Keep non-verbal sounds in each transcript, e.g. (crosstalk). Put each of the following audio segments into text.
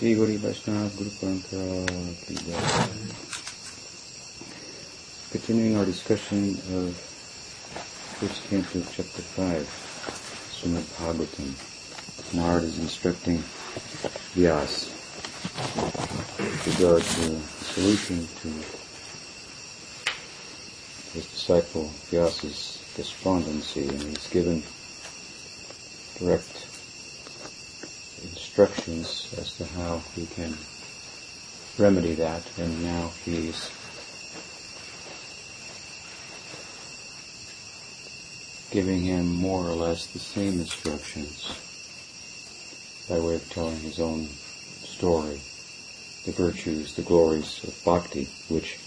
Vaishnava Guru Parampara Ki Jai. Continuing our discussion of first canto, chapter 5, Srimad Bhagavatam. Narad is instructing Vyas with regard to the solution to his disciple Vyas's despondency, and he's given direct instructions as to how he can remedy that, and now he's giving him more or less the same instructions by way of telling his own story, the virtues, the glories of bhakti, which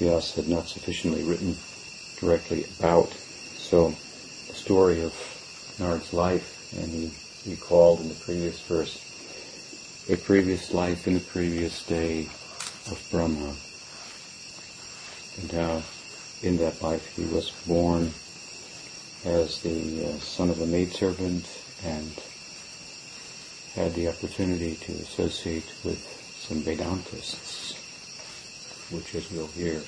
Vyas had not sufficiently written directly about. So the story of Narad's life, and he recalled in the previous verse a previous life in a previous day of Brahma, and how in that life he was born as the uh, son of a maidservant and had the opportunity to associate with some Vedantists, which as we'll hear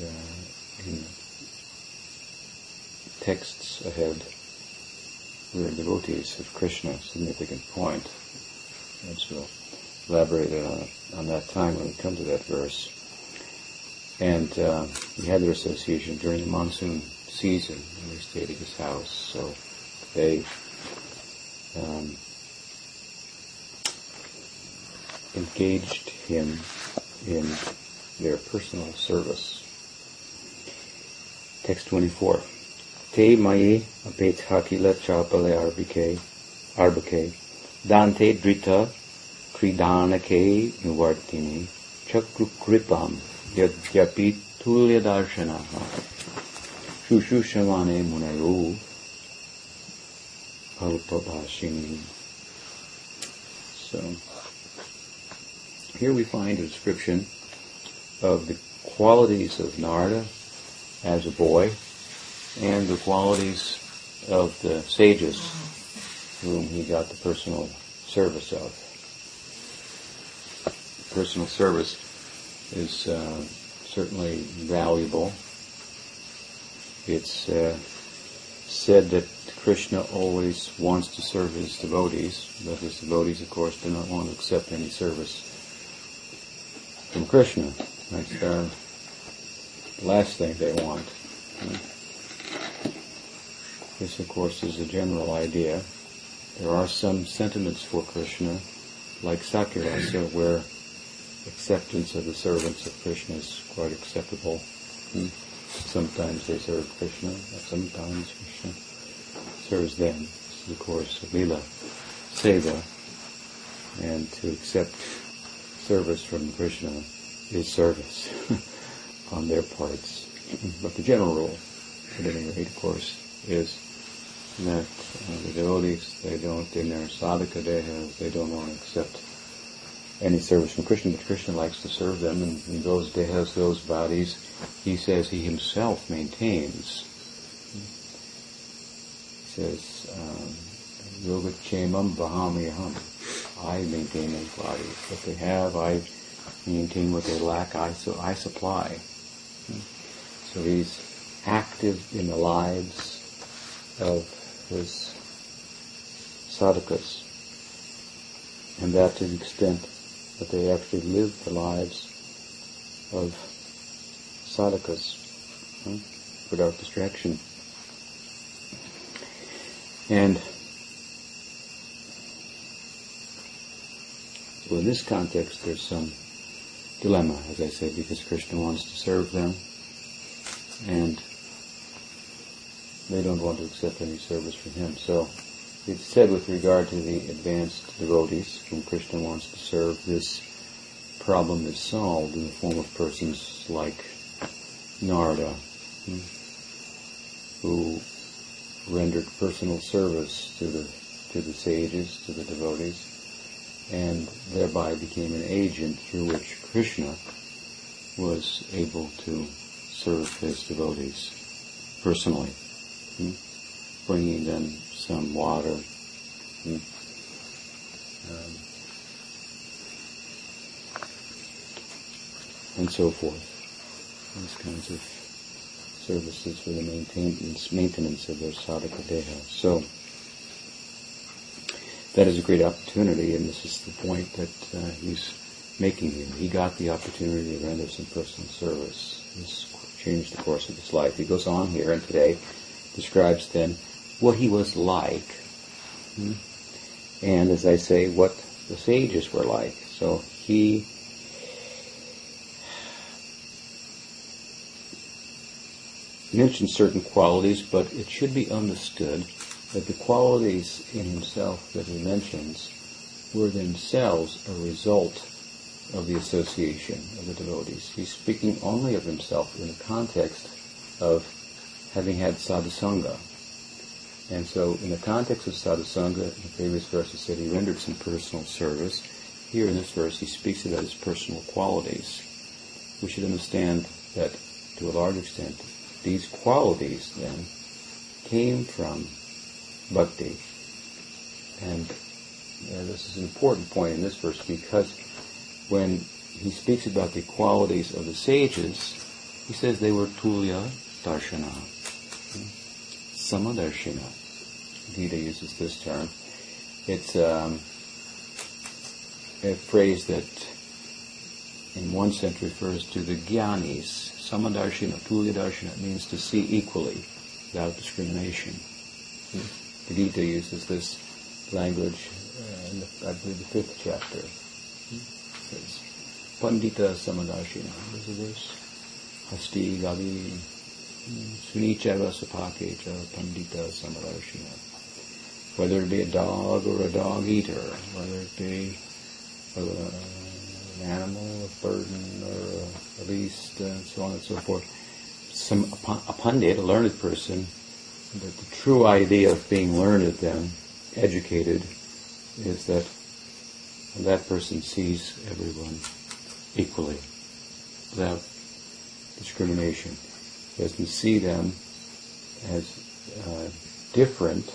uh, in texts ahead, were devotees of Krishna, significant point. And we'll elaborate on, on that time when we come to that verse. And uh, we had their association during the monsoon season when they stayed at his house. So they um, engaged him in their personal service. Text 24. Te mai apet hakila chapale arbike, arbake, dante drita kridanake nuvartini, chakru kripam yadyapi tulya darshanaha, shushushramane munayo, palpabhashini. So, here we find a description of the qualities of Narada as a boy and the qualities of the sages whom he got the personal service of. Personal service is uh, certainly valuable. It's uh, said that Krishna always wants to serve his devotees, but his devotees, of course, do not want to accept any service from Krishna. That's uh, the last thing they want. This, of course, is a general idea. There are some sentiments for Krishna, like Sakirasa, where acceptance of the servants of Krishna is quite acceptable. Hmm? Sometimes they serve Krishna, sometimes Krishna serves them. This is, of course, Lila Seva, and to accept service from Krishna is service (laughs) on their parts. But the general rule, at any rate, of course, is that uh, the devotees, they don't, in their sadhaka deha, they don't want to accept any service from Krishna, but Krishna likes to serve them, and in those dehas, those bodies, he says he himself maintains. He says, um, yoga kshemam. I maintain those bodies. What they have, I maintain what they lack, I, so I supply. So he's active in the lives of his sadhakas, and that to the extent that they actually live the lives of sadhakas huh, without distraction. And so in this context, there's some dilemma, as I said, because Krishna wants to serve them, and they don't want to accept any service from him. So it's said with regard to the advanced devotees whom Krishna wants to serve, this problem is solved in the form of persons like Narada, hmm, who rendered personal service to the to the sages, to the devotees, and thereby became an agent through which Krishna was able to serve his devotees personally, hmm? bringing them some water. Hmm? Um, and so forth. These kinds of services for the maintenance maintenance of their sadhaka deha. So that is a great opportunity, and this is the point that uh, he's making here. He got the opportunity to render some personal service. This changed the course of his life. He goes on here, and today describes then what he was like. Hmm? And as I say, what the sages were like. So he mentions certain qualities, but it should be understood that the qualities in himself that he mentions were themselves a result of the association of the devotees. He's speaking only of himself in the context of having had sadhusanga. And so in the context of sadhusanga, in the previous verse he said he rendered some personal service. Here in this verse he speaks about his personal qualities. We should understand that to a large extent these qualities then came from bhakti. And uh, this is an important point in this verse because when he speaks about the qualities of the sages, he says they were tulya darshana, samadarshana. Gita uses this term. It's um, a phrase that in one sense refers to the jnanis. Samadarshana, tulya darshana means to see equally without discrimination. The Gita uses this language uh, in, the, I believe, the fifth chapter. It says, Pandita Samadarshina. There's a verse. Hasti Gavi Sunichava Sapakecha Pandita Samadarshina. Whether it be a dog or a dog eater, whether it be uh, an animal, a burden, or a beast, and so on and so forth. Some a pundit, a learned person, but the true idea of being learned then, educated, is that that person sees everyone equally, without discrimination. He doesn't see them as uh, different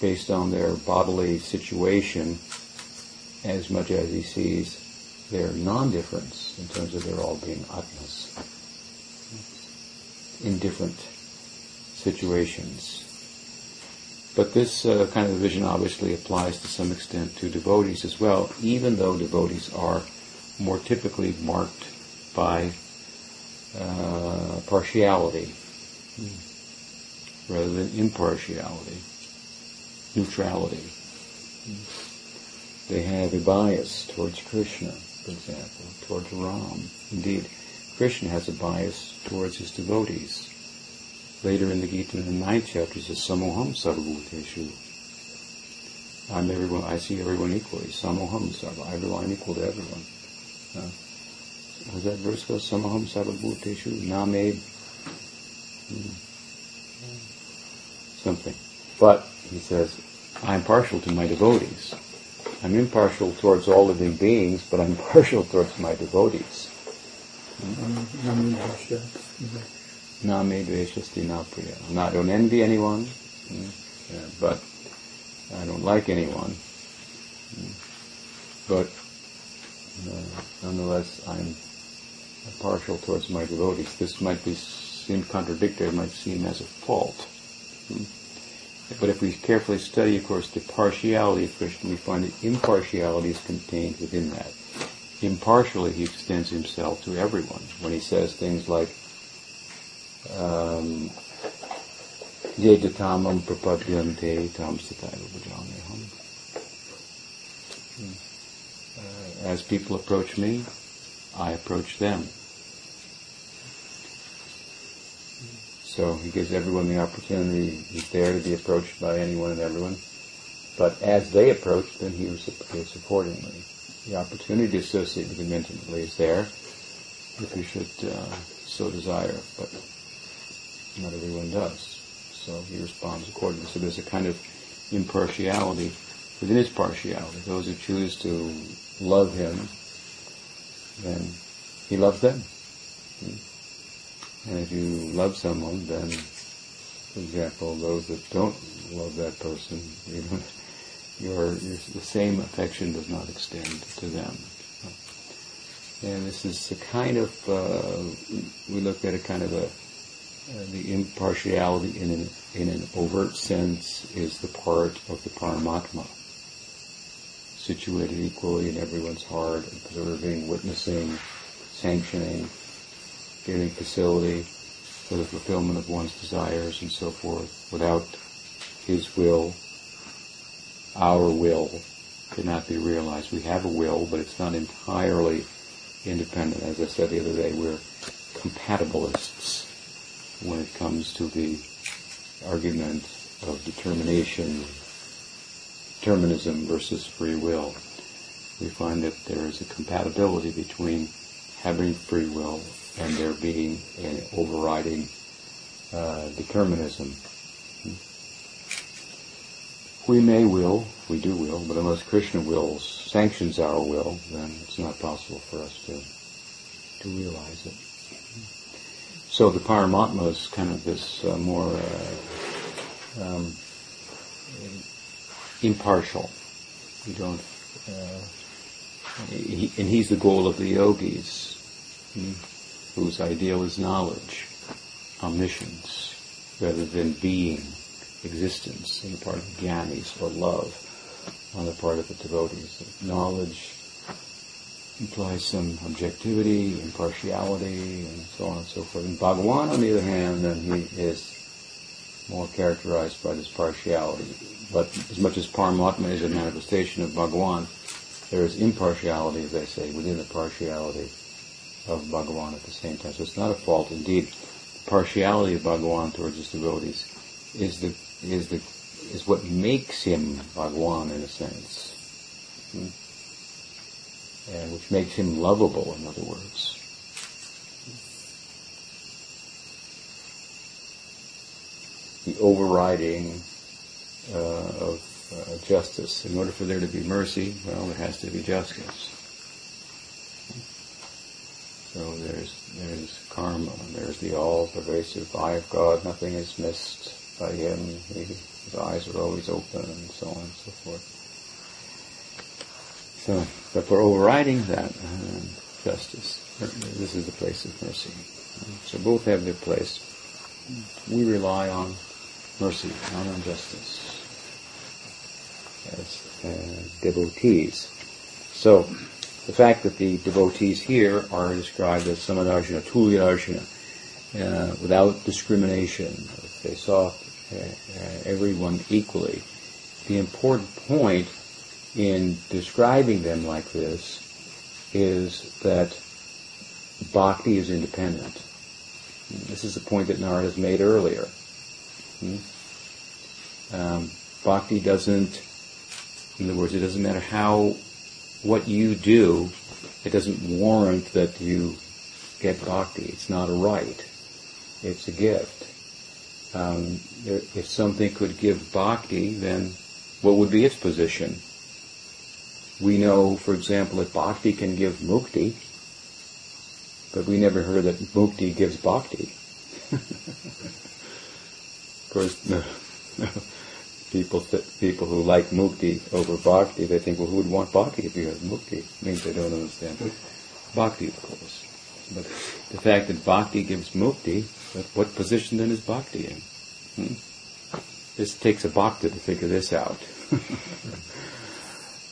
based on their bodily situation as much as he sees their non-difference in terms of their all being atmas in different situations. But this uh, kind of vision obviously applies to some extent to devotees as well, even though devotees are more typically marked by uh, partiality rather than impartiality, neutrality. They have a bias towards Krishna, for example, towards Ram. Indeed, Krishna has a bias towards his devotees. Later in the Gita, in the ninth chapter, he says, Samoham sarvabhuteshu. I'm everyone, I see everyone equally. Samoham sarva. Everyone equal to everyone. Uh, was that verse go? Samoham sarvabhuteshu. Name. Hmm. Something. But, he says, I'm partial to my devotees. I'm impartial towards all living beings, but I'm (laughs) partial towards my devotees. Hmm? Name dveshasti napriya. I don't envy anyone, mm, but I don't like anyone. Mm, but uh, nonetheless, I'm partial towards my devotees. This might be seem contradictory, might seem as a fault. Mm. But if we carefully study, of course, the partiality of Krishna, we find that impartiality is contained within that. Impartially, he extends himself to everyone when he says things like, um, tam sataiva bhajaneham. Hmm? Uh, as people approach me, I approach them. So he gives everyone the opportunity. He's there to be approached by anyone and everyone. But as they approach, then he reciprocates accordingly. The opportunity to associate with him intimately is there, if you should uh, so desire. But not everyone does. So he responds accordingly. So there's a kind of impartiality within his partiality. Those who choose to love him, then he loves them. And if you love someone, then, for example, those that don't love that person, (laughs) your, your, the same affection does not extend to them. And this is a kind of, uh, we look at a kind of a, uh, the impartiality in an, in an overt sense is the part of the Paramatma, situated equally in everyone's heart, observing, witnessing, sanctioning, giving facility for the fulfillment of one's desires and so forth. Without his will, our will cannot be realized. We have a will, but it's not entirely independent. As I said the other day, we're compatibilists when it comes to the argument of determination, determinism versus free will. We find that there is a compatibility between having free will and there being an overriding uh, determinism. We may will, we do will, but unless Krishna wills, sanctions our will, then it's not possible for us to to realize it. So the Paramatma is kind of this uh, more uh, um, impartial. You don't, uh, he, and he's the goal of the yogis, hmm, whose ideal is knowledge, omniscience, rather than being, existence on the part of jnanis or love on the part of the devotees. Knowledge implies some objectivity, impartiality, and so on and so forth. And Bhagawan, on the other hand, then he is more characterized by this partiality. But as much as Paramatma is a manifestation of Bhagawan, there is impartiality, as I say, within the partiality of Bhagawan at the same time. So it's not a fault. Indeed, the partiality of Bhagawan towards his devotees is the is the is what makes him Bhagawan in a sense. Hmm? and which makes him lovable, in other words. The overriding uh, of uh, justice. In order for there to be mercy, well, there has to be justice. So there's there's karma, there's the all-pervasive eye of God. Nothing is missed by Him. He, his eyes are always open, and so on and so forth. So, but for overriding that uh, justice, this is the place of mercy. So both have their place. We rely on mercy, not on justice, as uh, devotees. So, the fact that the devotees here are described as samadarshana, tulyadarshana, uh, without discrimination, they saw uh, everyone equally. The important point in describing them like this is that bhakti is independent. This is a point that Narada has made earlier. Hmm? Um, bhakti doesn't, in other words, it doesn't matter how, what you do, it doesn't warrant that you get bhakti. It's not a right. It's a gift. Um, if something could give bhakti, then what would be its position? We know, for example, that bhakti can give mukti, but we never heard that mukti gives bhakti. Course, (laughs) people people who like mukti over bhakti, they think, well, who would want bhakti if you have mukti? It means they don't understand bhakti, of course. But the fact that bhakti gives mukti, what position then is bhakti in? Hmm? This takes a bhakti to figure this out. (laughs)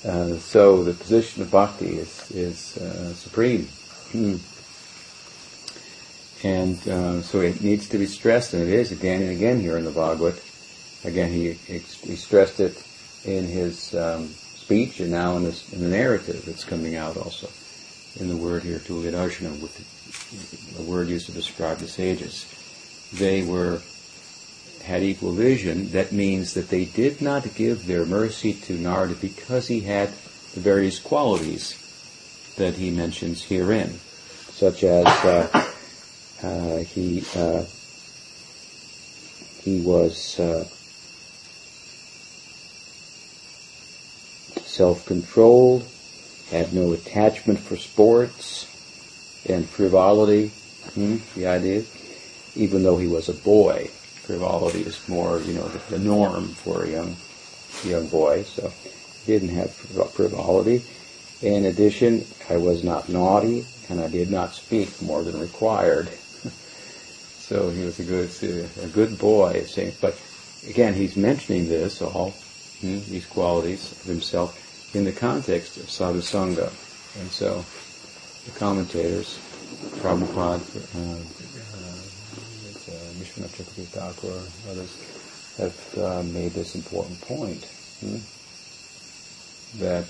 Uh, so the position of bhakti is, is uh, supreme. And uh, so it needs to be stressed, and it is again and again here in the Bhagavad. Again, he, he stressed it in his um, speech, and now in, this, in the narrative that's coming out also. In the word here, Tulyadarshana, with the, word used to describe the sages. They were had equal vision, that means that they did not give their mercy to Narada because he had the various qualities that he mentions herein, such as uh, he uh, he was uh, self-controlled, had no attachment for sports and frivolity. Hmm, the idea, even though he was a boy, frivolity is more, you know, the, the norm for a young young boy. So he didn't have frivolity, In addition, I was not naughty, and I did not speak more than required. So he was a good, a good boy, saying, but again, he's mentioning this all, hmm, these qualities of himself, in the context of sadhusanga. And so the commentators, Prabhupada, uh, uh, Vishwanath Chakravarti Thakur, others, have uh, made this important point. Hmm? That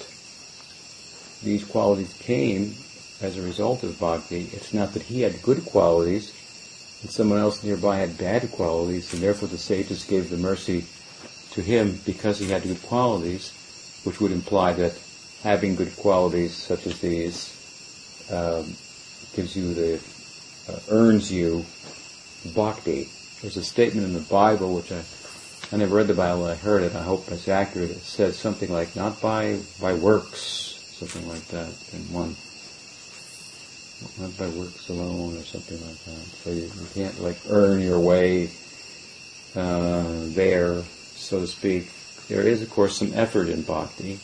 these qualities came as a result of bhakti. It's not that he had good qualities and someone else nearby had bad qualities, and therefore the sages gave the mercy to him because he had good qualities, which would imply that having good qualities such as these um, gives you the uh, earns you bhakti. There's a statement in the Bible which I I never read the Bible. I heard it. I hope it's accurate. It says something like not by by works, something like that in one. Not by works alone, or something like that. So you, you can't like earn your way uh, there, so to speak. There is, of course, some effort in bhakti,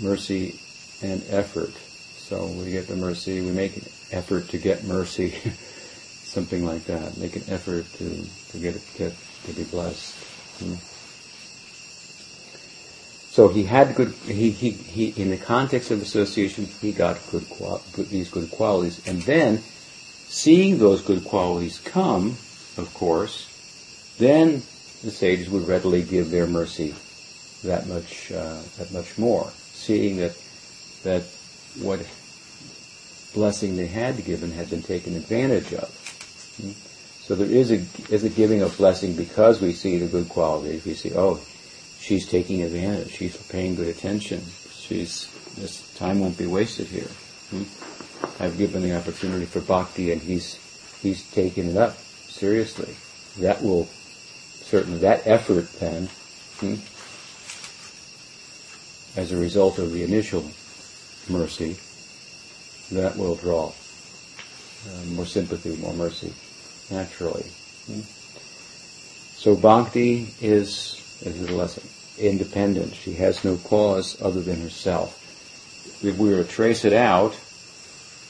mercy and effort. So we get the mercy, we make an effort to get mercy, (laughs) something like that. Make an effort to, to get, get to be blessed. Hmm. So he had good. He, he, he in the context of association, he got good, good these good qualities, and then seeing those good qualities come, of course, then the sages would readily give their mercy that much uh, that much more, seeing that that what blessing they had given had been taken advantage of. Hmm. So there is a is a giving of blessing because we see the good qualities. We see, oh, she's taking advantage. She's paying good attention. She's this time won't be wasted here. Hmm? I've given the opportunity for bhakti, and he's he's taken it up seriously. That will certainly that effort then, hmm, as a result of the initial mercy, that will draw uh, more sympathy, more mercy naturally. Hmm? So bhakti is, as a lesson, independent. She has no cause other than herself. If we were to trace it out,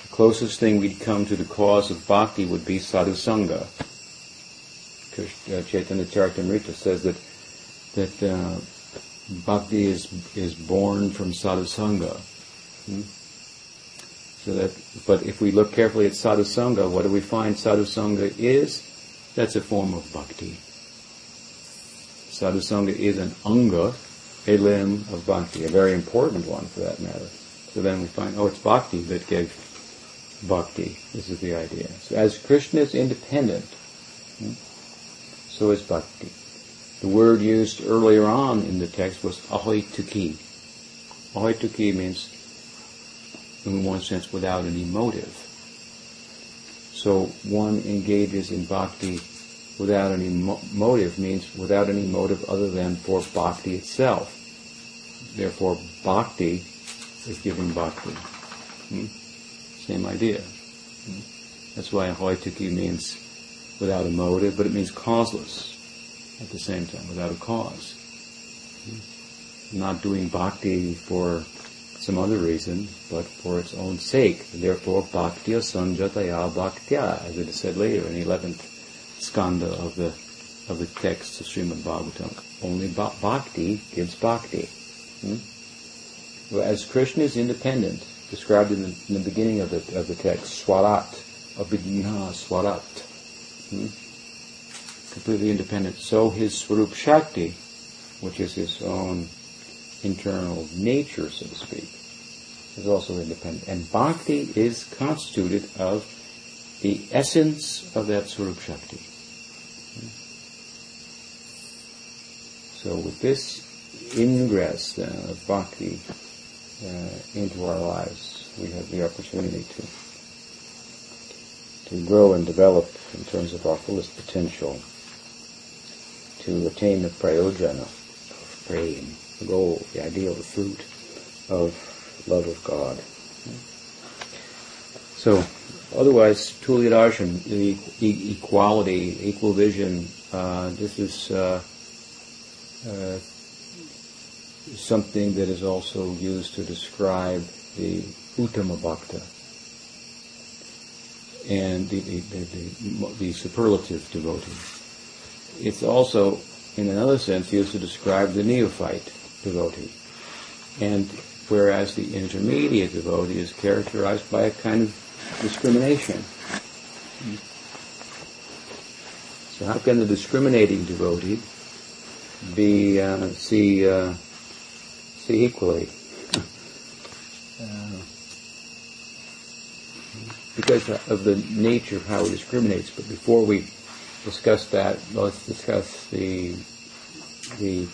the closest thing we'd come to the cause of bhakti would be sadhusanga. Uh, Chaitanya Charitamrita says that that uh, bhakti is is born from sadhusanga. Hmm? So that, but if we look carefully at sadhusanga, what do we find sadhusanga is? That's a form of bhakti. Sadhusanga is an anga, a limb of bhakti, a very important one for that matter. So then we find, oh, it's bhakti that gave bhakti. This is the idea. So as Krishna is independent, hmm, so is bhakti. The word used earlier on in the text was ahoituki. Ahoituki means in one sense without any motive. So one engages in bhakti without any mo- motive means without any motive other than for bhakti itself. Therefore, bhakti is giving bhakti. Hmm? Same idea. Hmm? That's why ahoituki means without a motive, but it means causeless at the same time, without a cause. Hmm? Not doing bhakti for some other reason, but for its own sake. Therefore, bhaktya sanjataya bhaktya, as it is said later in the 11th skanda of the of the text of Srimad Bhagavatam. Only bhakti gives bhakti. Hmm? Well, as Krishna is independent, described in the, in the, beginning of the of the text, swarat, abhidna swarat, hmm? completely independent. So his swarup shakti, which is his own internal nature, so to speak, is also independent. And bhakti is constituted of the essence of that Swarup Shakti. So with this ingress uh, of bhakti uh, into our lives, we have the opportunity to to grow and develop in terms of our fullest potential, to attain the prayojana of prema, the goal, the ideal, the fruit of love of God. So, otherwise, Tulyadarsham, the e- equality, equal vision, uh, this is uh, uh, something that is also used to describe the Uttama Bhakta and the, the, the, the, superlative devotee. It's also, in another sense, used to describe the neophyte devotee. And whereas the intermediate devotee is characterized by a kind of discrimination. So how can the discriminating devotee be uh, see uh, see equally? because of the nature of how he discriminates. But before we discuss that, let's discuss the the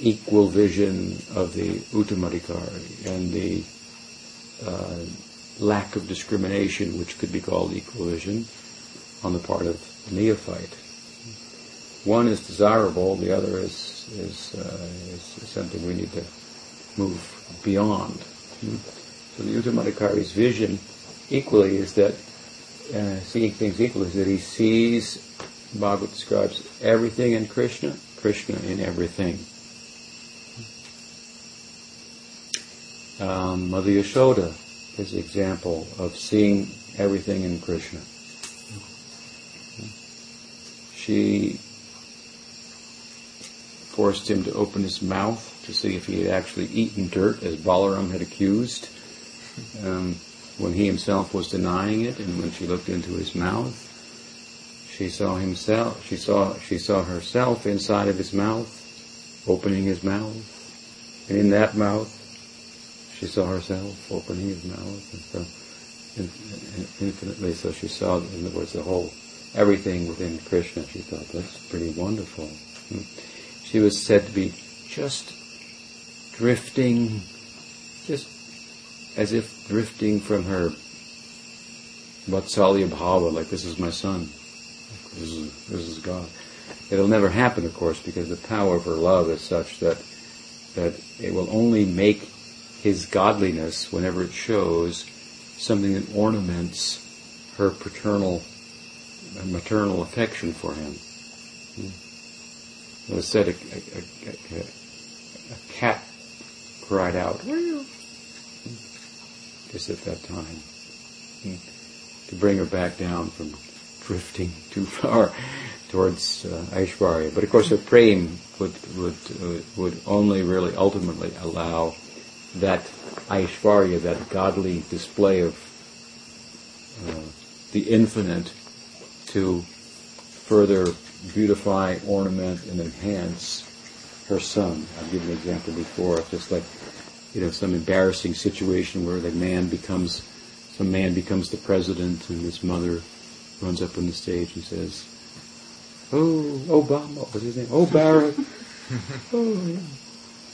equal vision of the Uttamadhikari and the uh, lack of discrimination, which could be called equal vision, on the part of the neophyte. One is desirable, the other is is, uh, is something we need to move beyond. So the Uttamadhikari's vision equally is that uh, seeing things equally is that he sees, Bhagavad describes everything in Krishna, Krishna in everything. Um, Mother Yashoda is an example of seeing everything in Krishna. She forced him to open his mouth to see if he had actually eaten dirt, as Balaram had accused. Um, when he himself was denying it, and when she looked into his mouth, she saw himself. She saw she saw herself inside of his mouth, opening his mouth, and in that mouth, she saw herself opening his mouth, and so infinitely. So she saw, in other words, the whole everything within Krishna. She thought that's pretty wonderful. Hmm. She was said to be just drifting, just as if drifting from her Vatsalya Bhava, like this is my son, this is, this is God. It'll never happen, of course, because the power of her love is such that that it will only make his godliness, whenever it shows, something that ornaments her paternal and maternal affection for him. It was said a, a, a, a cat cried out, just at that time, to bring her back down from drifting too far (laughs) towards uh, Aishwarya. But of course, her prema would would uh, would only really ultimately allow that Aishwarya, that godly display of uh, the infinite, to further beautify, ornament, and enhance her son. I've given an example before, of just like you know, some embarrassing situation where the man becomes, some man becomes the president and his mother runs up on the stage and says, Oh, Obama, what's his name? Oh, Barack. (laughs) oh,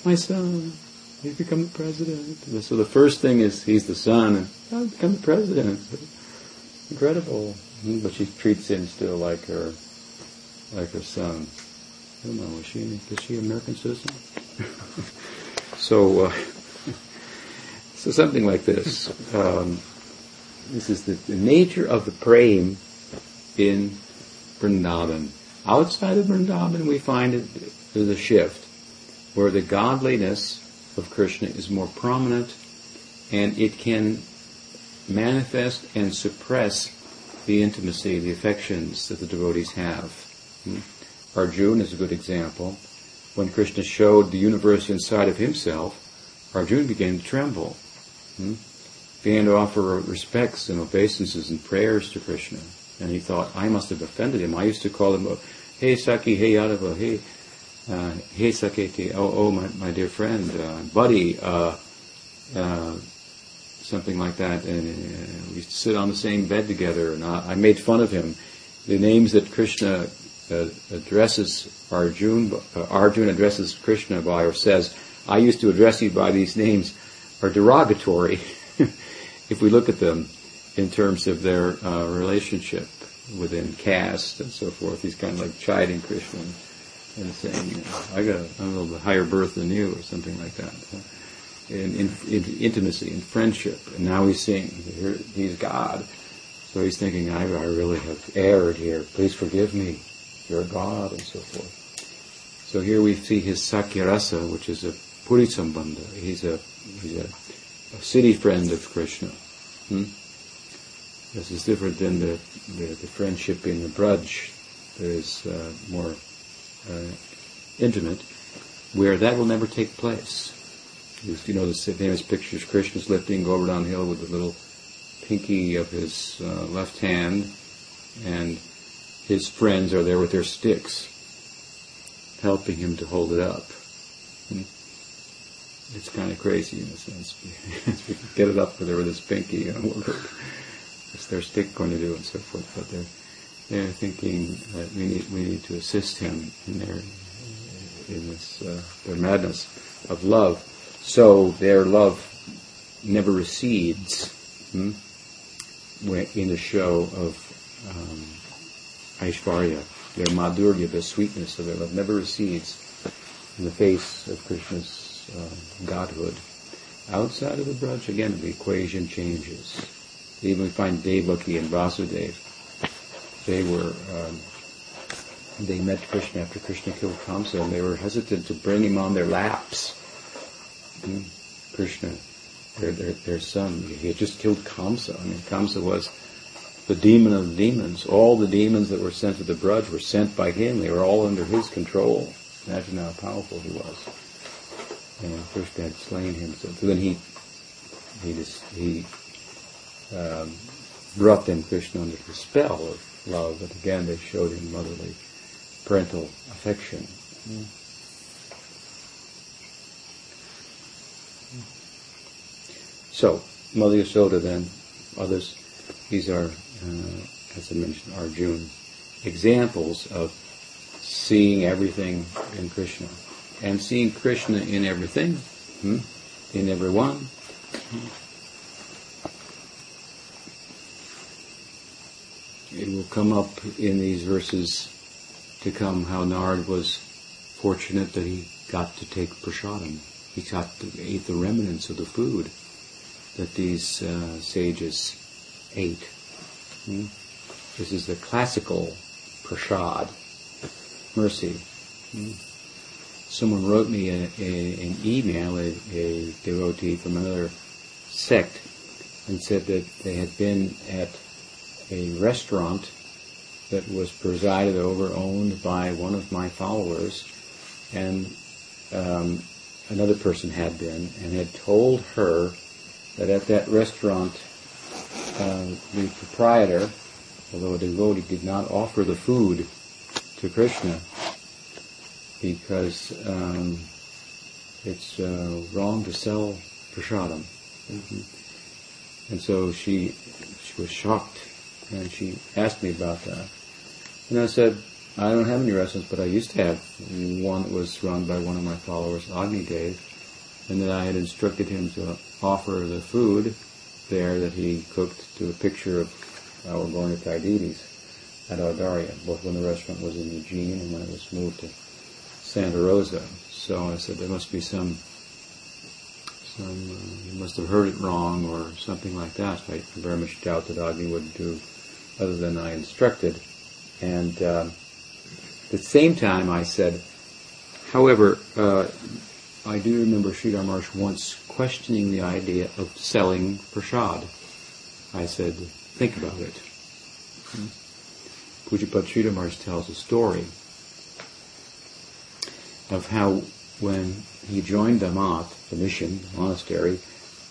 my son, he's become the president. So the first thing is he's the son, and oh, I've become the president. Incredible. But she treats him still like her, like her son. I don't know, is she, is she an American citizen? (laughs) so, uh, (laughs) so something like this. Um, this is the, the, nature of the prema in Vrindavan. Outside of Vrindavan, we find it, there's a shift where the godliness of Krishna is more prominent and it can manifest and suppress the intimacy, the affections that the devotees have. Hmm? Arjuna is a good example. When Krishna showed the universe inside of himself, Arjuna began to tremble. Hmm? Began to offer respects and obeisances and prayers to Krishna. And he thought, I must have offended him. I used to call him, hey Saki, hey Yadava, hey, uh, hey Saketi, oh, oh, my, my dear friend, uh, buddy, uh, uh, something like that. And uh, we used to sit on the same bed together, and I, I made fun of him. The names that Krishna uh, addresses Arjuna, uh, Arjuna addresses Krishna by or says, I used to address you by these names are derogatory (laughs) if we look at them in terms of their relationship within caste and so forth. He's kind of like chiding Krishna and saying, know, I got a, a little bit higher birth than you or something like that. In, in, in intimacy and friendship. And now he's saying, he's God. So he's thinking, I, I really have erred here. Please forgive me. You're God and so forth. So here we see his Sakyarasa, which is a Puri Sambandha. He's a he's a, a city friend of Krishna. Hmm? This is different than the, the, the friendship in the Braj There is uh, more intimate, where that will never take place. You know the famous pictures Krishna's lifting Govardhan Hill with the little pinky of his uh, left hand, and his friends are there with their sticks, helping him to hold it up. Hmm? It's kind of crazy in a sense. (laughs) get it up there with his pinky, you know, (laughs) what's their stick going to do, and so forth. But they're they're thinking that we need we need to assist him in their in this uh, their madness of love. So their love never recedes hmm, in the show of um, Aishvarya. Their madhurya, the sweetness of their love, never recedes in the face of Krishna's uh, godhood. Outside of the Braj, again, the equation changes. Even we find Devaki and Vasudeva. They were um, they met Krishna after Krishna killed Kamsa, and they were hesitant to bring him on their laps. Hmm? Krishna, their, their, their son, he had just killed Kamsa. I mean, Kamsa was the demon of demons. All the demons that were sent to the Braj were sent by him. They were all under his control. Imagine how powerful he was. And Krishna had slain him. So, so then he he just, he um, brought them Krishna under the spell of love. But again, they showed him motherly parental affection. So, Mother Yasoda then, others, these are, uh, as I mentioned, Arjuna, examples of seeing everything in Krishna. And seeing Krishna in everything, hmm, in everyone. Will come up in these verses to come how Narad was fortunate that he got to take prasadam. He got to eat the remnants of the food that these uh, sages ate. Hmm? This is the classical prasad, mercy. Hmm? Someone wrote me a, a, an email, a, a devotee from another sect, and said that they had been at a restaurant that was presided over, owned by one of my followers, and um, another person had been, and had told her that at that restaurant, uh, the proprietor, although a devotee, did not offer the food to Krishna because um, it's uh, wrong to sell prasadam. Mm-hmm. And so she she was shocked, and she asked me about that. And I said, I don't have any restaurants, but I used to have one that was run by one of my followers, Agni Dave, and that I had instructed him to offer the food there that he cooked to a picture of our Gaura Nitai deities at Audarya, both when the restaurant was in Eugene and when it was moved to Santa Rosa. So I said there must be some, some uh, you must have heard it wrong or something like that. I very much doubt that Agni would do other than I instructed. And uh, at the same time, I said, however, uh, I do remember Sridhar Maharaj once questioning the idea of selling prasad. I said, think about it. Hmm. Pujyapad Sridhar Maharaj tells a story of how when he joined the Math, the mission, monastery,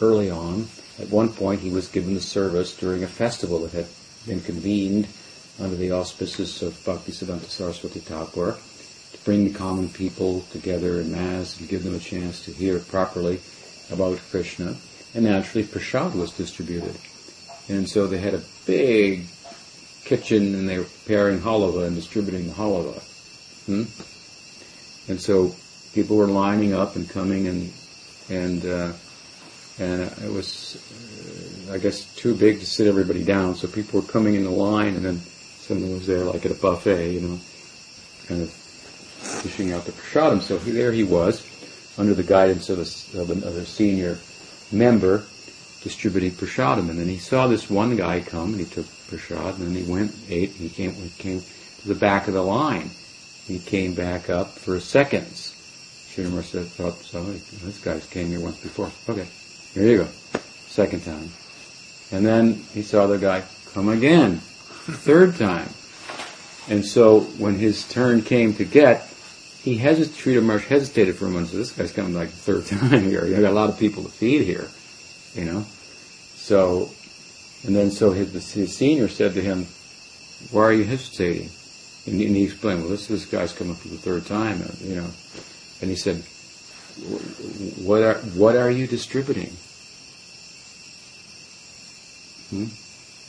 early on, at one point he was given the service during a festival that had been convened under the auspices of Bhaktisiddhanta Saraswati Thakur to bring the common people together in mass and give them a chance to hear properly about Krishna. And naturally, prasad was distributed. And so they had a big kitchen and they were preparing halava and distributing the halava. Hmm? And so people were lining up and coming and and uh, and it was, I guess, too big to sit everybody down. So people were coming in the line, and then someone was there like at a buffet, you know, kind of dishing out the prasadam. So he, there he was, under the guidance of a, of, a senior member, distributing prasadam. And then he saw this one guy come, and he took prasad, and then he went, and ate, and he came, he came to the back of the line. He came back up for seconds, Sridhar said, thought, so this guy's came here once before. Okay, here you go. Second time. And then he saw the guy come again. Third time. And so when his turn came to get, he hesitated, Maharaj hesitated for a moment. So this guy's coming like the third (laughs) time here. You got a lot of people to feed here, you know. So, and then so his, his senior said to him, "Why are you hesitating?" And, and he explained, "Well, this this guy's coming for the third time, you know." And he said, "What are what are you distributing? Hmm?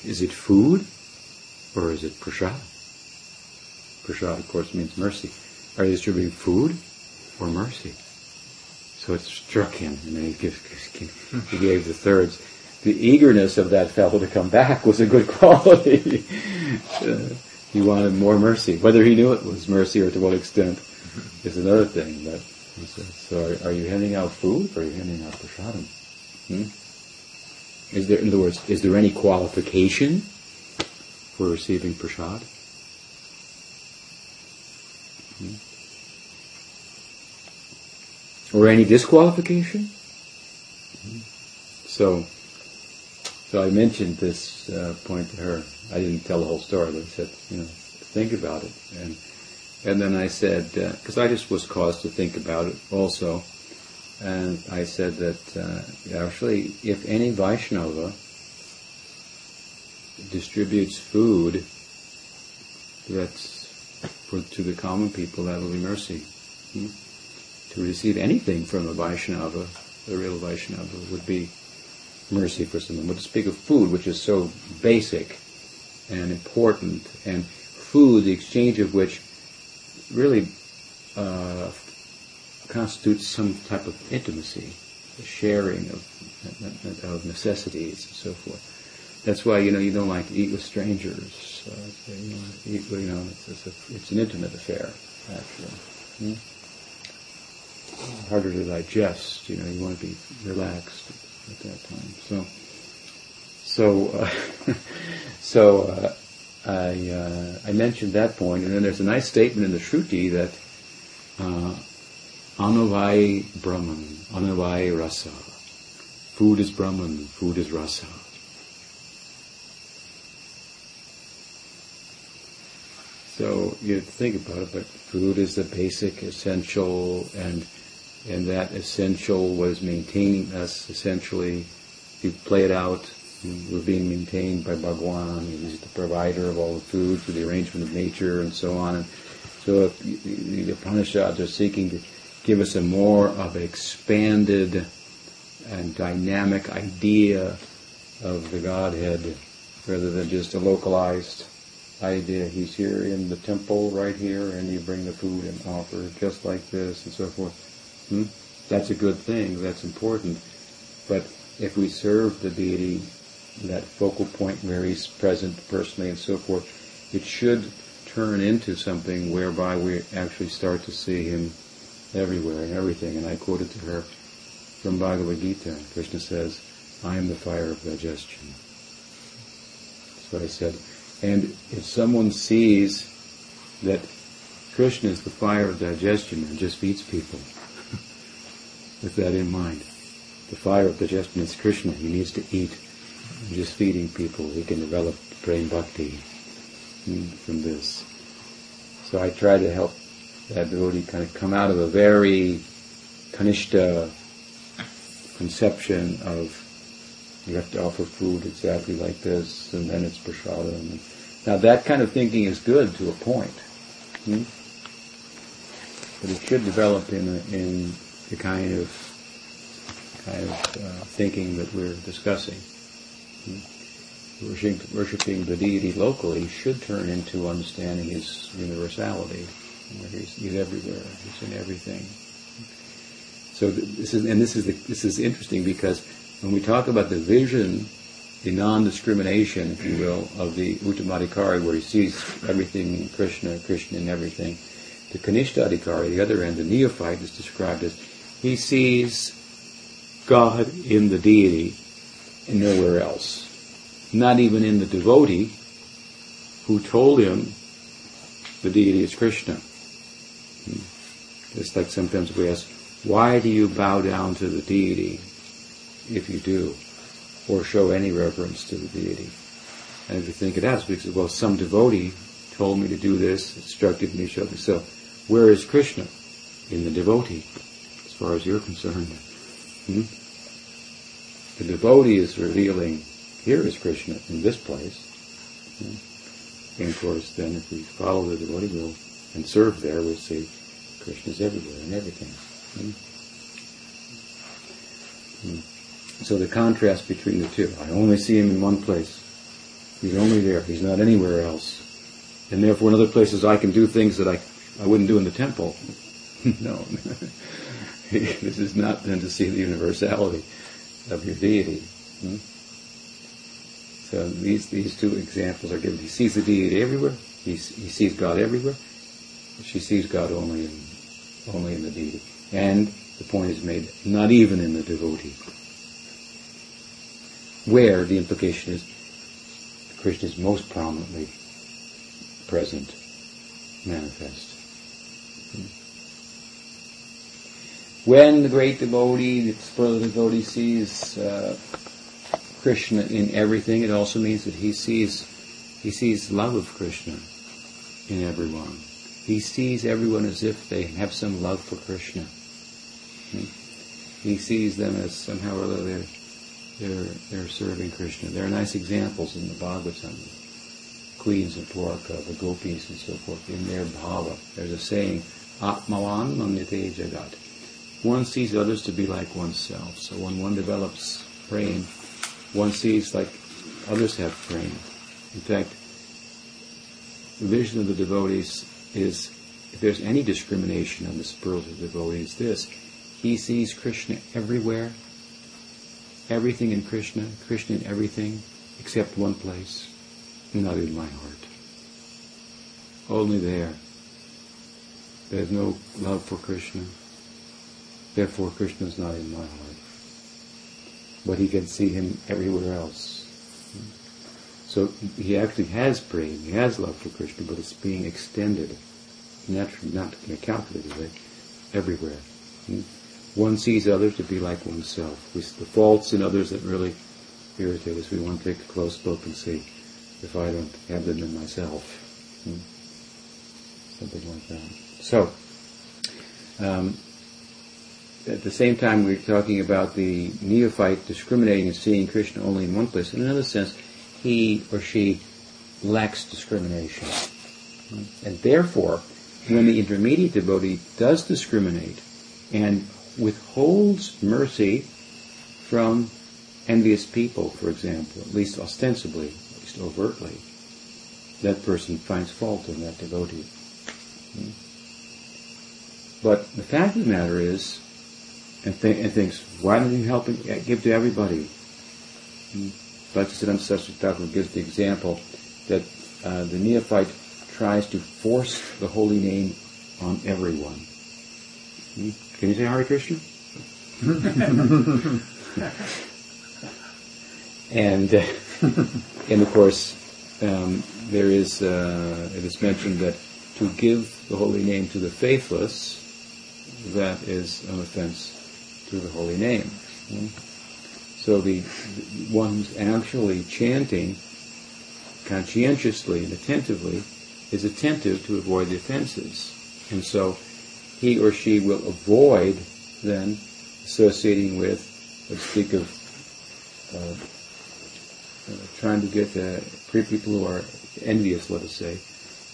Is it food, or is it prasad?" Prasad, of course, means mercy. Are you distributing food or mercy? So it struck him, and then he, he gave the thirds. The eagerness of that fellow to come back was a good (laughs) quality. uh, he wanted more mercy. Whether he knew it was mercy or to what extent is another thing. But so, are, are, you handing out food or are you handing out prasadam? Hmm? Is there, in other words, is there any qualification for receiving prasad? Hmm? Or any disqualification? Hmm? So, so I mentioned this uh, point to her. I didn't tell the whole story, but I said, you know, think about it. And and then I said, because uh, I just was caused to think about it also, and I said that uh, actually, if any Vaishnava distributes food that's for, to the common people, that will be mercy. Hmm? To receive anything from a Vaishnava, a real Vaishnava, would be mercy for someone. But to speak of food, which is so basic and important, and food, the exchange of which really uh, constitutes some type of intimacy, the sharing of, of necessities and so forth. That's why you know you don't like to eat with strangers. Uh, you, know, eat, you know it's, it's, a, it's, an intimate affair, actually. Hmm? Harder to digest. You know, you want to be relaxed at that time. So, so, uh, (laughs) so uh, I uh, I mentioned that point, and then there's a nice statement in the Shruti that uh, Anavai Brahman, Anavai Rasa. Food is Brahman, food is Rasa. So you think about it, but food is the basic essential, and and that essential was maintaining us essentially. You play it out, we're being maintained by Bhagwan. He's the provider of all the food through the arrangement of nature and so on. And so if the Upanishads are seeking to give us a more of an expanded and dynamic idea of the Godhead rather than just a localized idea. He's here in the temple right here, and you bring the food and offer just like this and so forth. Hmm? That's a good thing. That's important. But if we serve the deity, that focal point where he's present personally and so forth, it should turn into something whereby we actually start to see him everywhere and everything. And I quoted to her from Bhagavad Gita. Krishna says, I am the fire of digestion. That's what I said. And if someone sees that Krishna is the fire of digestion and just feeds people, (laughs) with that in mind, the fire of digestion is Krishna. He needs to eat. And just feeding people, he can develop prema bhakti from this. So I try to help that devotee kind of come out of a very kanishta conception of you have to offer food exactly like this, and then it's prasadam. Now that kind of thinking is good to a point, hmm? but it should develop in a, in the kind of kind of uh, thinking that we're discussing. Hmm? Worshipping, worshiping the deity locally should turn into understanding his universality. He's, he's everywhere. He's in everything. So this is, and this is the, this is interesting because when we talk about the vision, the non-discrimination, if you will, of the Uttamadhikari, where he sees everything in Krishna, Krishna in everything, the Kanishtadhikari, the other end, the neophyte, is described as he sees God in the deity and nowhere else. Not even in the devotee who told him the deity is Krishna. Just like sometimes we ask, Why do you bow down to the deity, if you do, or show any reverence to the deity? And if you think it has, because well, some devotee told me to do this, instructed me, showed me. So, where is Krishna? In the devotee, as far as you're concerned. Hmm? The devotee is revealing, here is Krishna in this place. Hmm? And of course, then if we follow the devotee we'll, and serve there, we'll see Krishna's everywhere and everything. Hmm? Hmm. So the contrast between the two. I only see him in one place. He's only there. He's not anywhere else. And therefore in other places I can do things that I, I wouldn't do in the temple. (laughs) no. (laughs) this is not then to see the universality of your deity. Hmm? So these, these two examples are given. He sees the deity everywhere. He, he sees God everywhere. She sees God only in, only in the deity. And the point is made, not even in the devotee. Where the implication is Krishna is most prominently present, manifest. When the great devotee, the superlative devotee sees uh, Krishna in everything, it also means that he sees he sees love of Krishna in everyone. He sees everyone as if they have some love for Krishna. He sees them as somehow or other they're, they're, they're serving Krishna. There are nice examples in the Bhagavatam queens of Dwarka, the gopis and so forth, in their bhava. There's a saying, Atmavan manyate jagat. One sees others to be like oneself. So when one develops prema, one sees like others have prema. In fact, the vision of the devotees is, if there's any discrimination on the spiritual devotee, this. He sees Krishna everywhere, everything in Krishna, Krishna in everything, except one place not in my heart. Only there. There's no love for Krishna. Therefore, Krishna is not in my heart. But he can see him everywhere else. So he actually has prema, he has love for Krishna, but it's being extended, naturally, not in a calculated way, everywhere. One sees others to be like oneself. We, the faults in others that really irritate us, we want to take a close look and see if I don't have them in myself. Something like that. So, um, at the same time, we're talking about the neophyte discriminating and seeing Krishna only in one place. In another sense, he or she lacks discrimination. And therefore, when the intermediate devotee does discriminate and withholds mercy from envious people, for example, at least ostensibly, at least overtly, that person finds fault in that devotee. But the fact of the matter is, and, th- and thinks, why don't you help and uh, give to everybody? Bhaktisiddhanta Saraswati Thakur gives the example that uh, the neophyte tries to force the holy name on everyone. Hmm? Can you say Hare Krishna? (laughs) and uh, and of course, um, there is, uh, it is mentioned that to give the holy name to the faithless, that is an offense to the holy name. Hmm? So the, the one who's actually chanting conscientiously and attentively is attentive to avoid the offenses. And so he or she will avoid then associating with, let's speak of uh, uh, trying to get uh, people who are envious, let us say,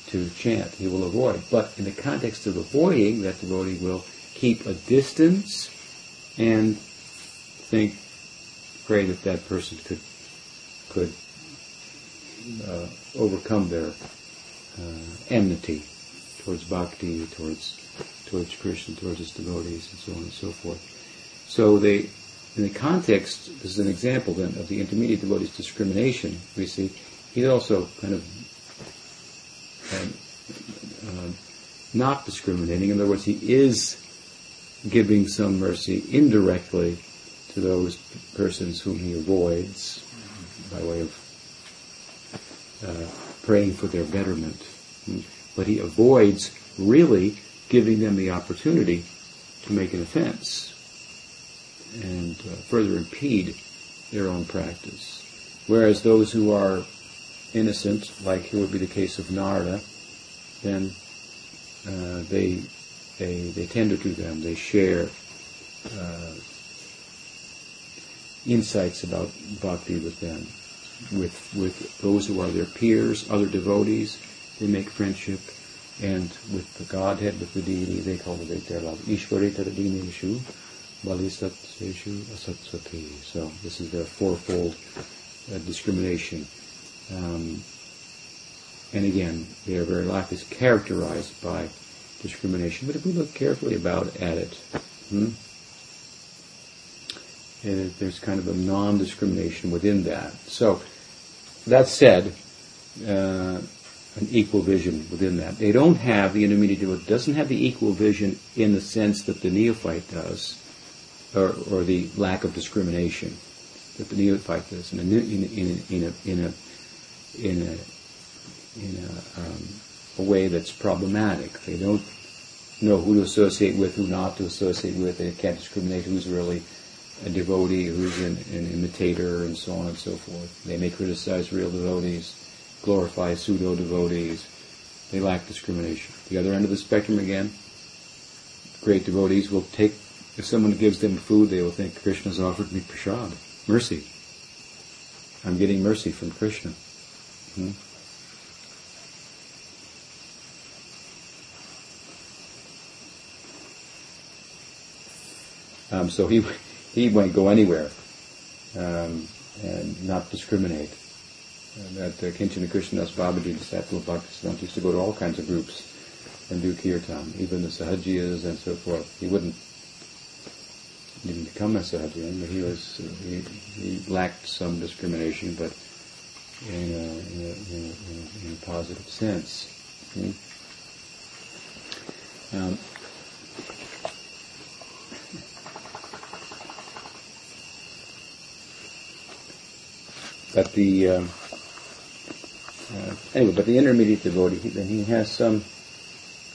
to chant. He will avoid. But in the context of avoiding, that devotee will keep a distance and think, pray that that person could could uh, overcome their uh, enmity towards bhakti, towards towards Krishna, towards his devotees, and so on and so forth. So they in the context, this is an example then of the intermediate devotee's discrimination, we see, he's also kind of um, uh, not discriminating. In other words, he is giving some mercy indirectly to those persons whom he avoids by way of uh, praying for their betterment. But he avoids really giving them the opportunity to make an offense and uh, further impede their own practice. Whereas those who are innocent, like here would be the case of Narada, then uh, they, they, they tender to them, they share uh, insights about bhakti with them, with, with those who are their peers, other devotees, they make friendship, and with the Godhead, with the deity, they cultivate their love. Ishvari tadadineshu, balisatseshu asatsati. So this is their fourfold uh, discrimination. Um, and again, their very life is characterized by discrimination. But if we look carefully about at it, hmm, uh, there's kind of a non-discrimination within that. So that said, uh, an equal vision within that. They don't have the intermediate doesn't have the equal vision in the sense that the neophyte does, or, or the lack of discrimination that the neophyte does in a in a, in a, in a, in a, in a, um, a way that's problematic. They don't know who to associate with, who not to associate with. They can't discriminate who's really a devotee, who's an, an imitator, and so on and so forth. They may criticize real devotees glorify pseudo devotees. They lack discrimination. The other end of the spectrum again, great devotees will take, if someone gives them food, they will think Krishna's offered me prasad, mercy. I'm getting mercy from Krishna. Hmm? Um, so he he won't go anywhere um, and not discriminate that uh, Kinchana Krishnadas Babaji, disciple of Bhaktisiddhanta, used to go to all kinds of groups and do kirtan, even the Sahajiyas and so forth. He wouldn't, didn't become a Sahajiyan, but he was, he, he lacked some discrimination, but in a, in a, in a, in a positive sense. Hmm? Um, but the um, uh, anyway, but the intermediate devotee, he, then he has some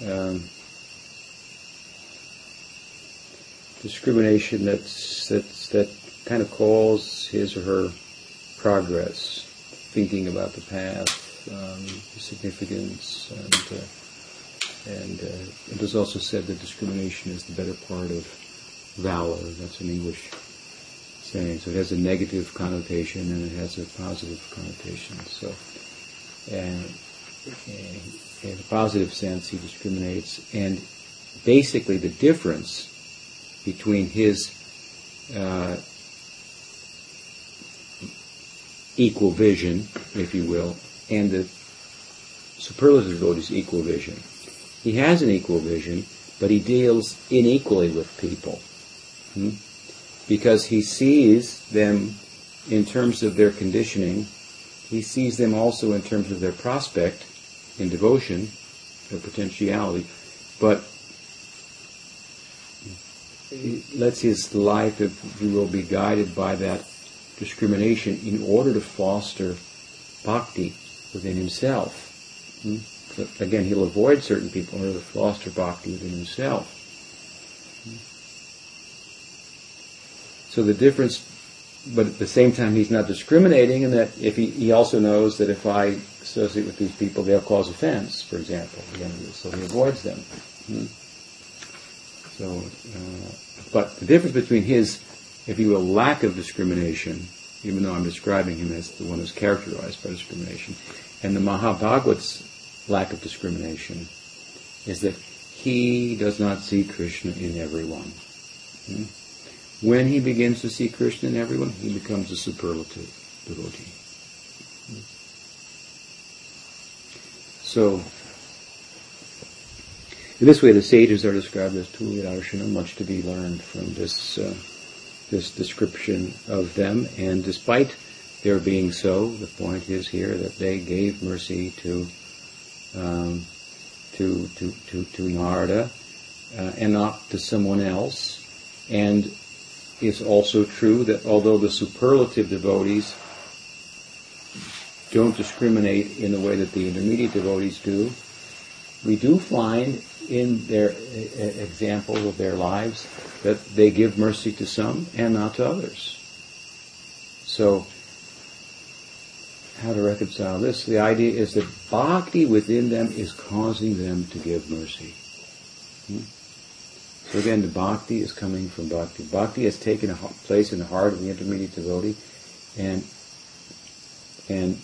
um, discrimination that's, that's that kind of calls his or her progress, thinking about the path, um, the significance, and uh, and uh, it was also said that discrimination is the better part of valor. That's an English saying. So it has a negative connotation and it has a positive connotation. So and in a positive sense, he discriminates. And basically, the difference between his uh, equal vision, if you will, and the superlative devotee's equal vision. He has an equal vision, but he deals inequally with people. Hmm? Because he sees them in terms of their conditioning he sees them also in terms of their prospect in devotion, their potentiality, but lets his life, if you will, be guided by that discrimination in order to foster bhakti within himself. Hmm? again, he'll avoid certain people in order to foster bhakti within himself. So the difference but at the same time, he's not discriminating in that if he, he also knows that if I associate with these people, they'll cause offense, for example. So he avoids them. Hmm? So, uh, but the difference between his, if you will, lack of discrimination, even though I'm describing him as the one who's characterized by discrimination, and the Mahabhagavata's lack of discrimination is that he does not see Krishna in everyone. Hmm? When he begins to see Krishna in everyone, he becomes a superlative devotee. So, in this way, the sages are described as Tulyadarshana, much to be learned from this uh, this description of them. And despite their being so, the point is here that they gave mercy to um, to, to to to Narada uh, and not to someone else. And it's also true that although the superlative devotees don't discriminate in the way that the intermediate devotees do, we do find in their example of their lives that they give mercy to some and not to others. So, how to reconcile this? The idea is that bhakti within them is causing them to give mercy. Hmm? So again, the bhakti is coming from bhakti. Bhakti has taken a place in the heart of the intermediate devotee and and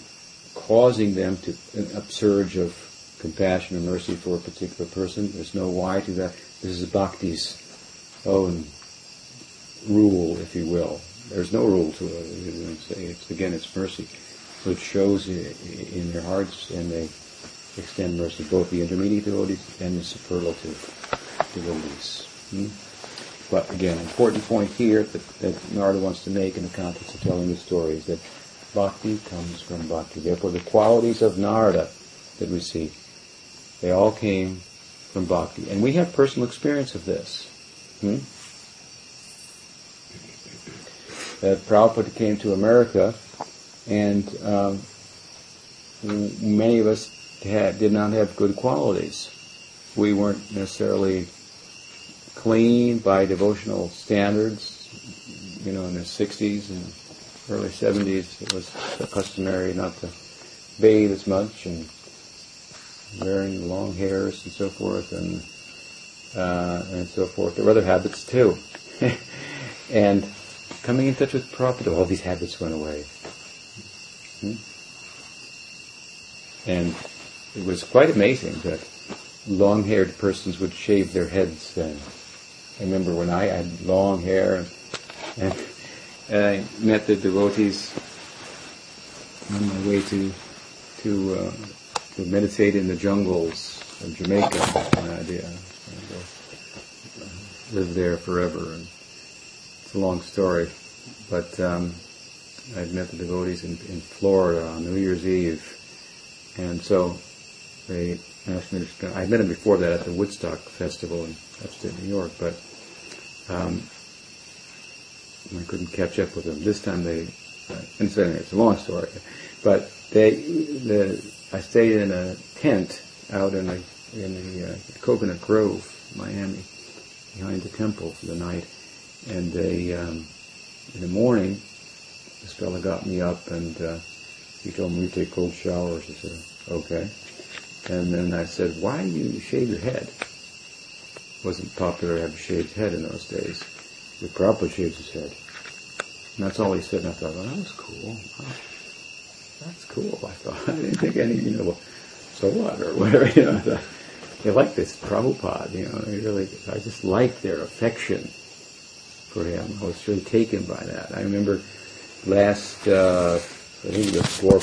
causing them to an upsurge of compassion and mercy for a particular person. There's no why to that. This is bhakti's own rule, if you will. There's no rule to it. It's, again, it's mercy. So it shows in their hearts, and they extend mercy, both the intermediate devotees and the superlative devotees. Hmm? But again, important point here that, that Narada wants to make in the context of telling the story is that bhakti comes from bhakti. Therefore, the qualities of Narada that we see, they all came from bhakti. And we have personal experience of this. Hmm? That Prabhupada came to America, and um, many of us had, did not have good qualities. We weren't necessarily clean by devotional standards. You know, in the 60s and early 70s, it was customary not to bathe as much and wearing long hairs and so forth and uh, and so forth. There were other habits too. (laughs) and coming in touch with Prabhupada, all these habits went away. Hmm? And it was quite amazing that long-haired persons would shave their heads then. I remember when I had long hair and, and, I met the devotees on my way to to uh, to meditate in the jungles of Jamaica. My idea. live there forever, and it's a long story. But um, I'd met the devotees in, in Florida on New Year's Eve, and so they asked me to. I met them before that at the Woodstock Festival in upstate New York, but um, I couldn't catch up with them. This time they, uh, and so anyway, it's a long story, but they, the, I stayed in a tent out in the in the uh, Coconut Grove, Miami, behind the temple for the night, and they, um, in the morning, this fellow got me up and uh, he told me to take cold showers. I said, okay. And then I said, why do you shave your head? Wasn't popular to have a shaved head in those days. The Prabhupada shaved his head. And that's all he said, and I thought, well, that was cool. that's cool, I thought. (laughs) I didn't think any, you know, so what, or whatever, (laughs) you know. Thought, they like this Prabhupada, you know, they really, I just liked their affection for him. I was really taken by that. I remember last, uh, I think it was Gaur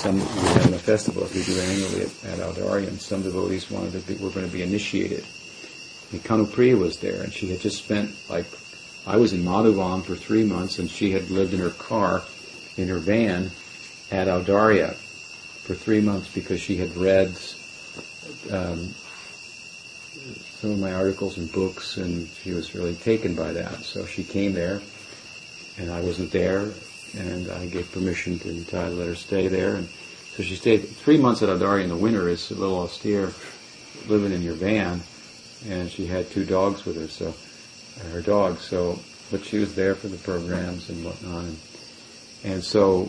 some, we had a festival we do annually at, at Audarya, some devotees wanted to be, were going to be initiated. And Kanupriya was there, and she had just spent like I was in Madhuvan for three months, and she had lived in her car, in her van, at Audarya for three months because she had read um, some of my articles and books, and she was really taken by that. So she came there, and I wasn't there, and I gave permission to Nitai to let her stay there. And so she stayed three months at Audarya in the winter is a little austere, living in your van, and she had two dogs with her, so her dogs. So, but she was there for the programs and whatnot, and, and so.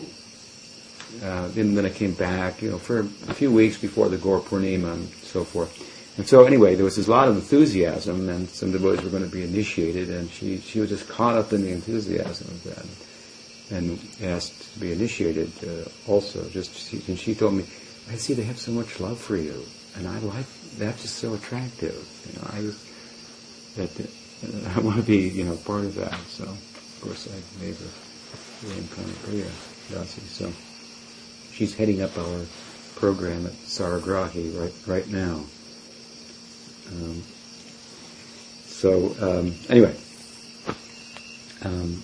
Uh, then, then I came back, you know, for a few weeks before the Gaur Purnima and so forth. And so anyway, there was this lot of enthusiasm, and some devotees were going to be initiated, and she she was just caught up in the enthusiasm of that and asked to be initiated uh, also. Just and she told me, I see they have so much love for you, and I like that's just so attractive. You know, I that uh, (laughs) I want to be you know part of that. So of course I made her name Priya Dasi. So she's heading up our program at Saragrahi right right now. Um, so um, anyway. Um,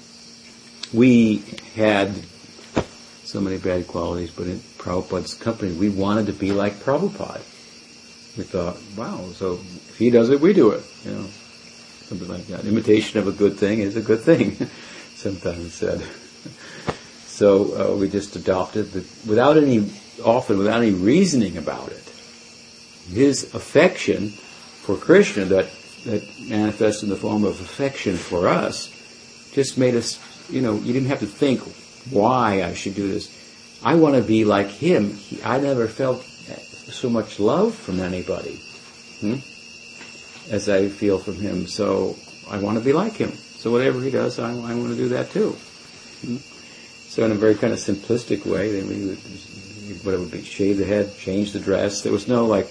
we had so many bad qualities, but in Prabhupada's company, we wanted to be like Prabhupada. We thought, wow, so if he does it, we do it. You know, something like that. Imitation of a good thing is a good thing, (laughs) sometimes said. so uh, we just adopted the, without any, often without any reasoning about it. his affection for Krishna that, that manifests in the form of affection for us just made us, you know, you didn't have to think why I should do this. I want to be like him. He, I never felt so much love from anybody hmm, as I feel from him. So I want to be like him. So whatever he does, I, I want to do that too. Hmm? So in a very kind of simplistic way, would, what it would be, shave the head, change the dress. There was no like,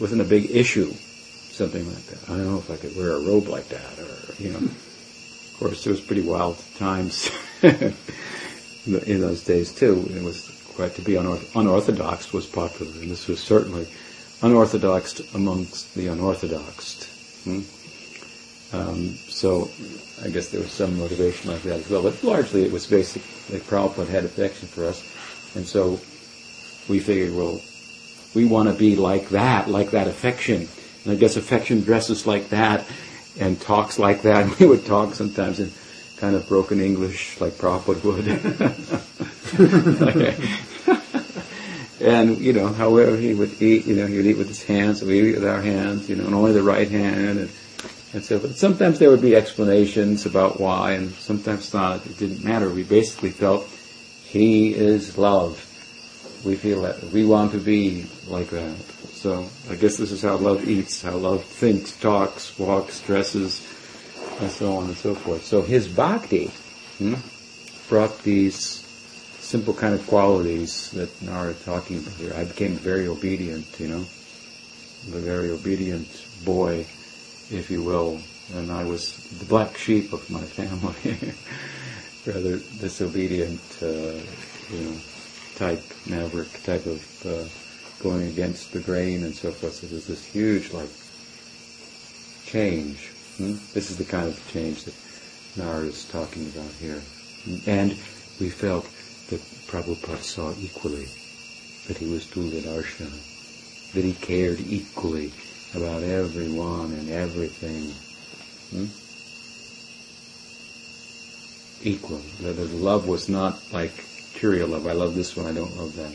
wasn't a big issue, something like that. I don't know if I could wear a robe like that, or you know. Of course, it was pretty wild times (laughs) in those days too. It was quite to be unorth- unorthodox was popular, and this was certainly unorthodox amongst the unorthodox. Hmm? Um, so I guess there was some motivation like that as well. But largely it was basic, like Prabhupada had affection for us. And so we figured, well, we want to be like that, like that affection. And I guess affection dresses like that and talks like that. (laughs) We would talk sometimes in kind of broken English like Prabhupada would. (laughs) and, you know, however he would eat, you know, he would eat with his hands, and we eat with our hands, you know, and only the right hand. And, and so, but sometimes there would be explanations about why, and sometimes not. It didn't matter. We basically felt he is love. We feel that we want to be like that. So I guess this is how love eats, how love thinks, talks, walks, dresses, and so on and so forth. So his bhakti hmm, brought these simple kind of qualities that Narad talking about here. I became very obedient, you know, a very obedient boy if you will, and I was the black sheep of my family, (laughs) rather disobedient, uh, you know, type maverick type of uh, going against the grain and so forth. So there's this huge like change. Hmm? This is the kind of change that Narad is talking about here, and we felt that Prabhupada saw equally that he was Tulyadarshana, that he cared equally about everyone and everything. Hmm? Equal. That the love was not like material love. I love this one, I don't love that.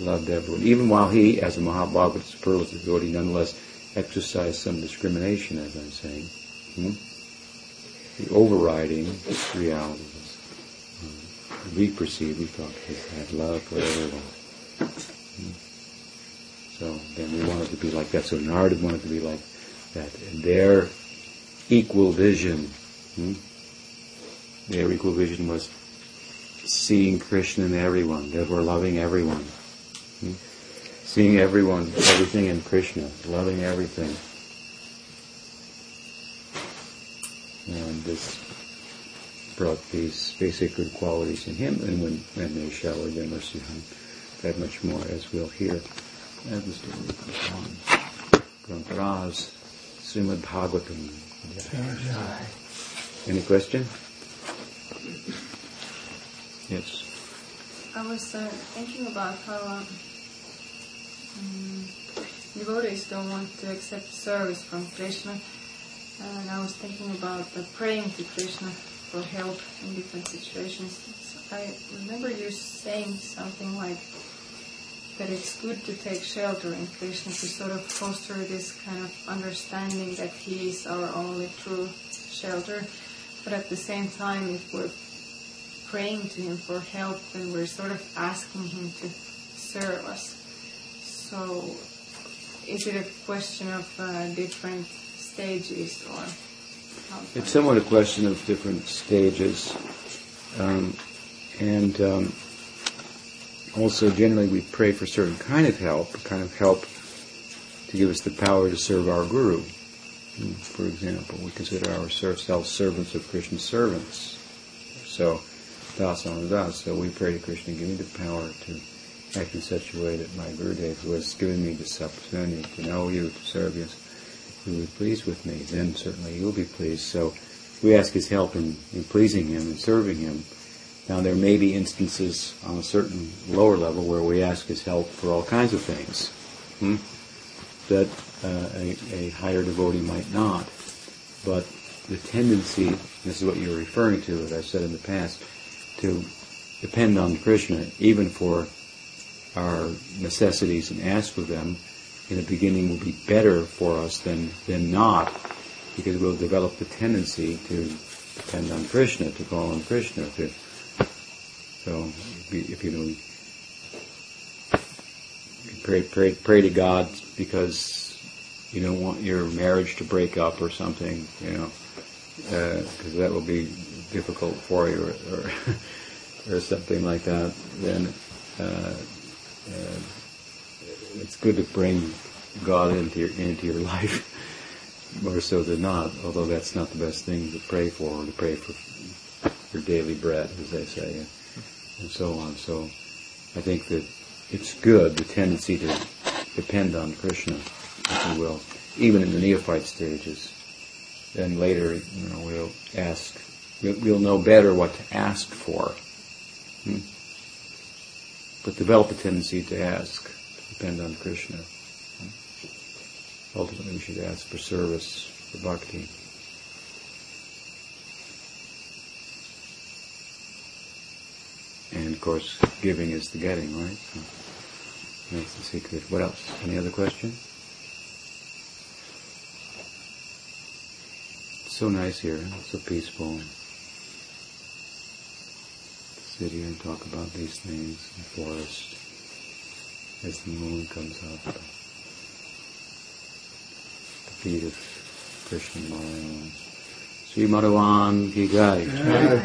Loved everyone. Even while he, as a Mahabhagavata superlative devotee, nonetheless exercised some discrimination, as I'm saying. Hmm? The overriding reality we perceive, we thought he had love for everyone. Hmm? So then we wanted to be like that. So Narada wanted to be like that. And their equal vision, hmm? their equal vision was seeing Krishna in everyone, we're loving everyone. Hmm? Seeing everyone, everything in Krishna, loving everything. And this brought these basic good qualities in him, and when, when they showered their mercy on that much more, as we'll hear. Srimad Bhagavatam. Any question? Yes. I was uh, thinking about how um, devotees don't want to accept service from Krishna. And I was thinking about praying to Krishna for help in different situations. I remember you saying something like, that it's good to take shelter in Krishna to sort of foster this kind of understanding that He is our only true shelter. But at the same time, if we're praying to Him for help, then we're sort of asking Him to serve us. So, is it a question of uh, different stages or? It's somewhat a question of different stages. Um, and um, also generally we pray for certain kind of help, kind of help to give us the power to serve our guru. Hmm, for example, we consider ourselves servants of Krishna's servants. So, dasa das. So we pray to Krishna, give me the power to act in such a way that my Gurudev, who has given me this opportunity to know you, to serve you, be pleased with me. Then certainly you'll be pleased. So we ask his help in, in pleasing him and serving him. Now there may be instances on a certain lower level where we ask his help for all kinds of things hmm, that uh, a, a, higher devotee might not. But the tendency, this is what you're referring to, as I've said in the past, to depend on Krishna even for our necessities and ask for them in the beginning will be better for us than, than not, because we'll develop the tendency to depend on Krishna, to call on Krishna. To, so if you know, pray, pray, pray to God because you don't want your marriage to break up or something, you know, because uh, that will be difficult for you or, or, (laughs) or something like that, then uh, uh, it's good to bring God into your, into your life (laughs) more so than not, although that's not the best thing to pray for, or to pray for your daily bread, as they say, and so on. So I think that it's good, the tendency to depend on Krishna, if you will, even in the neophyte stages. Then later, you know, we'll ask, we'll, we'll know better what to ask for. Hmm? But develop a tendency to ask, depend on Krishna. Ultimately, we should ask for service, for bhakti. And of course, giving is the getting, right? So that's the secret. What else? Any other questions? so nice here, so peaceful. Sit here and talk about these things in the forest as the moon comes up. The feet of Krishna Narayan. Srimad Bhagavatam ki jai.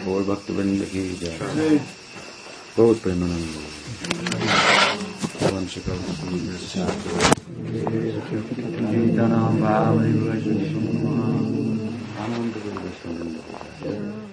Gaur Bhakta Vrinda ki jai. Both Premananda. Vanshakal Kirtanam Bhavani Vajra Ananda Vajra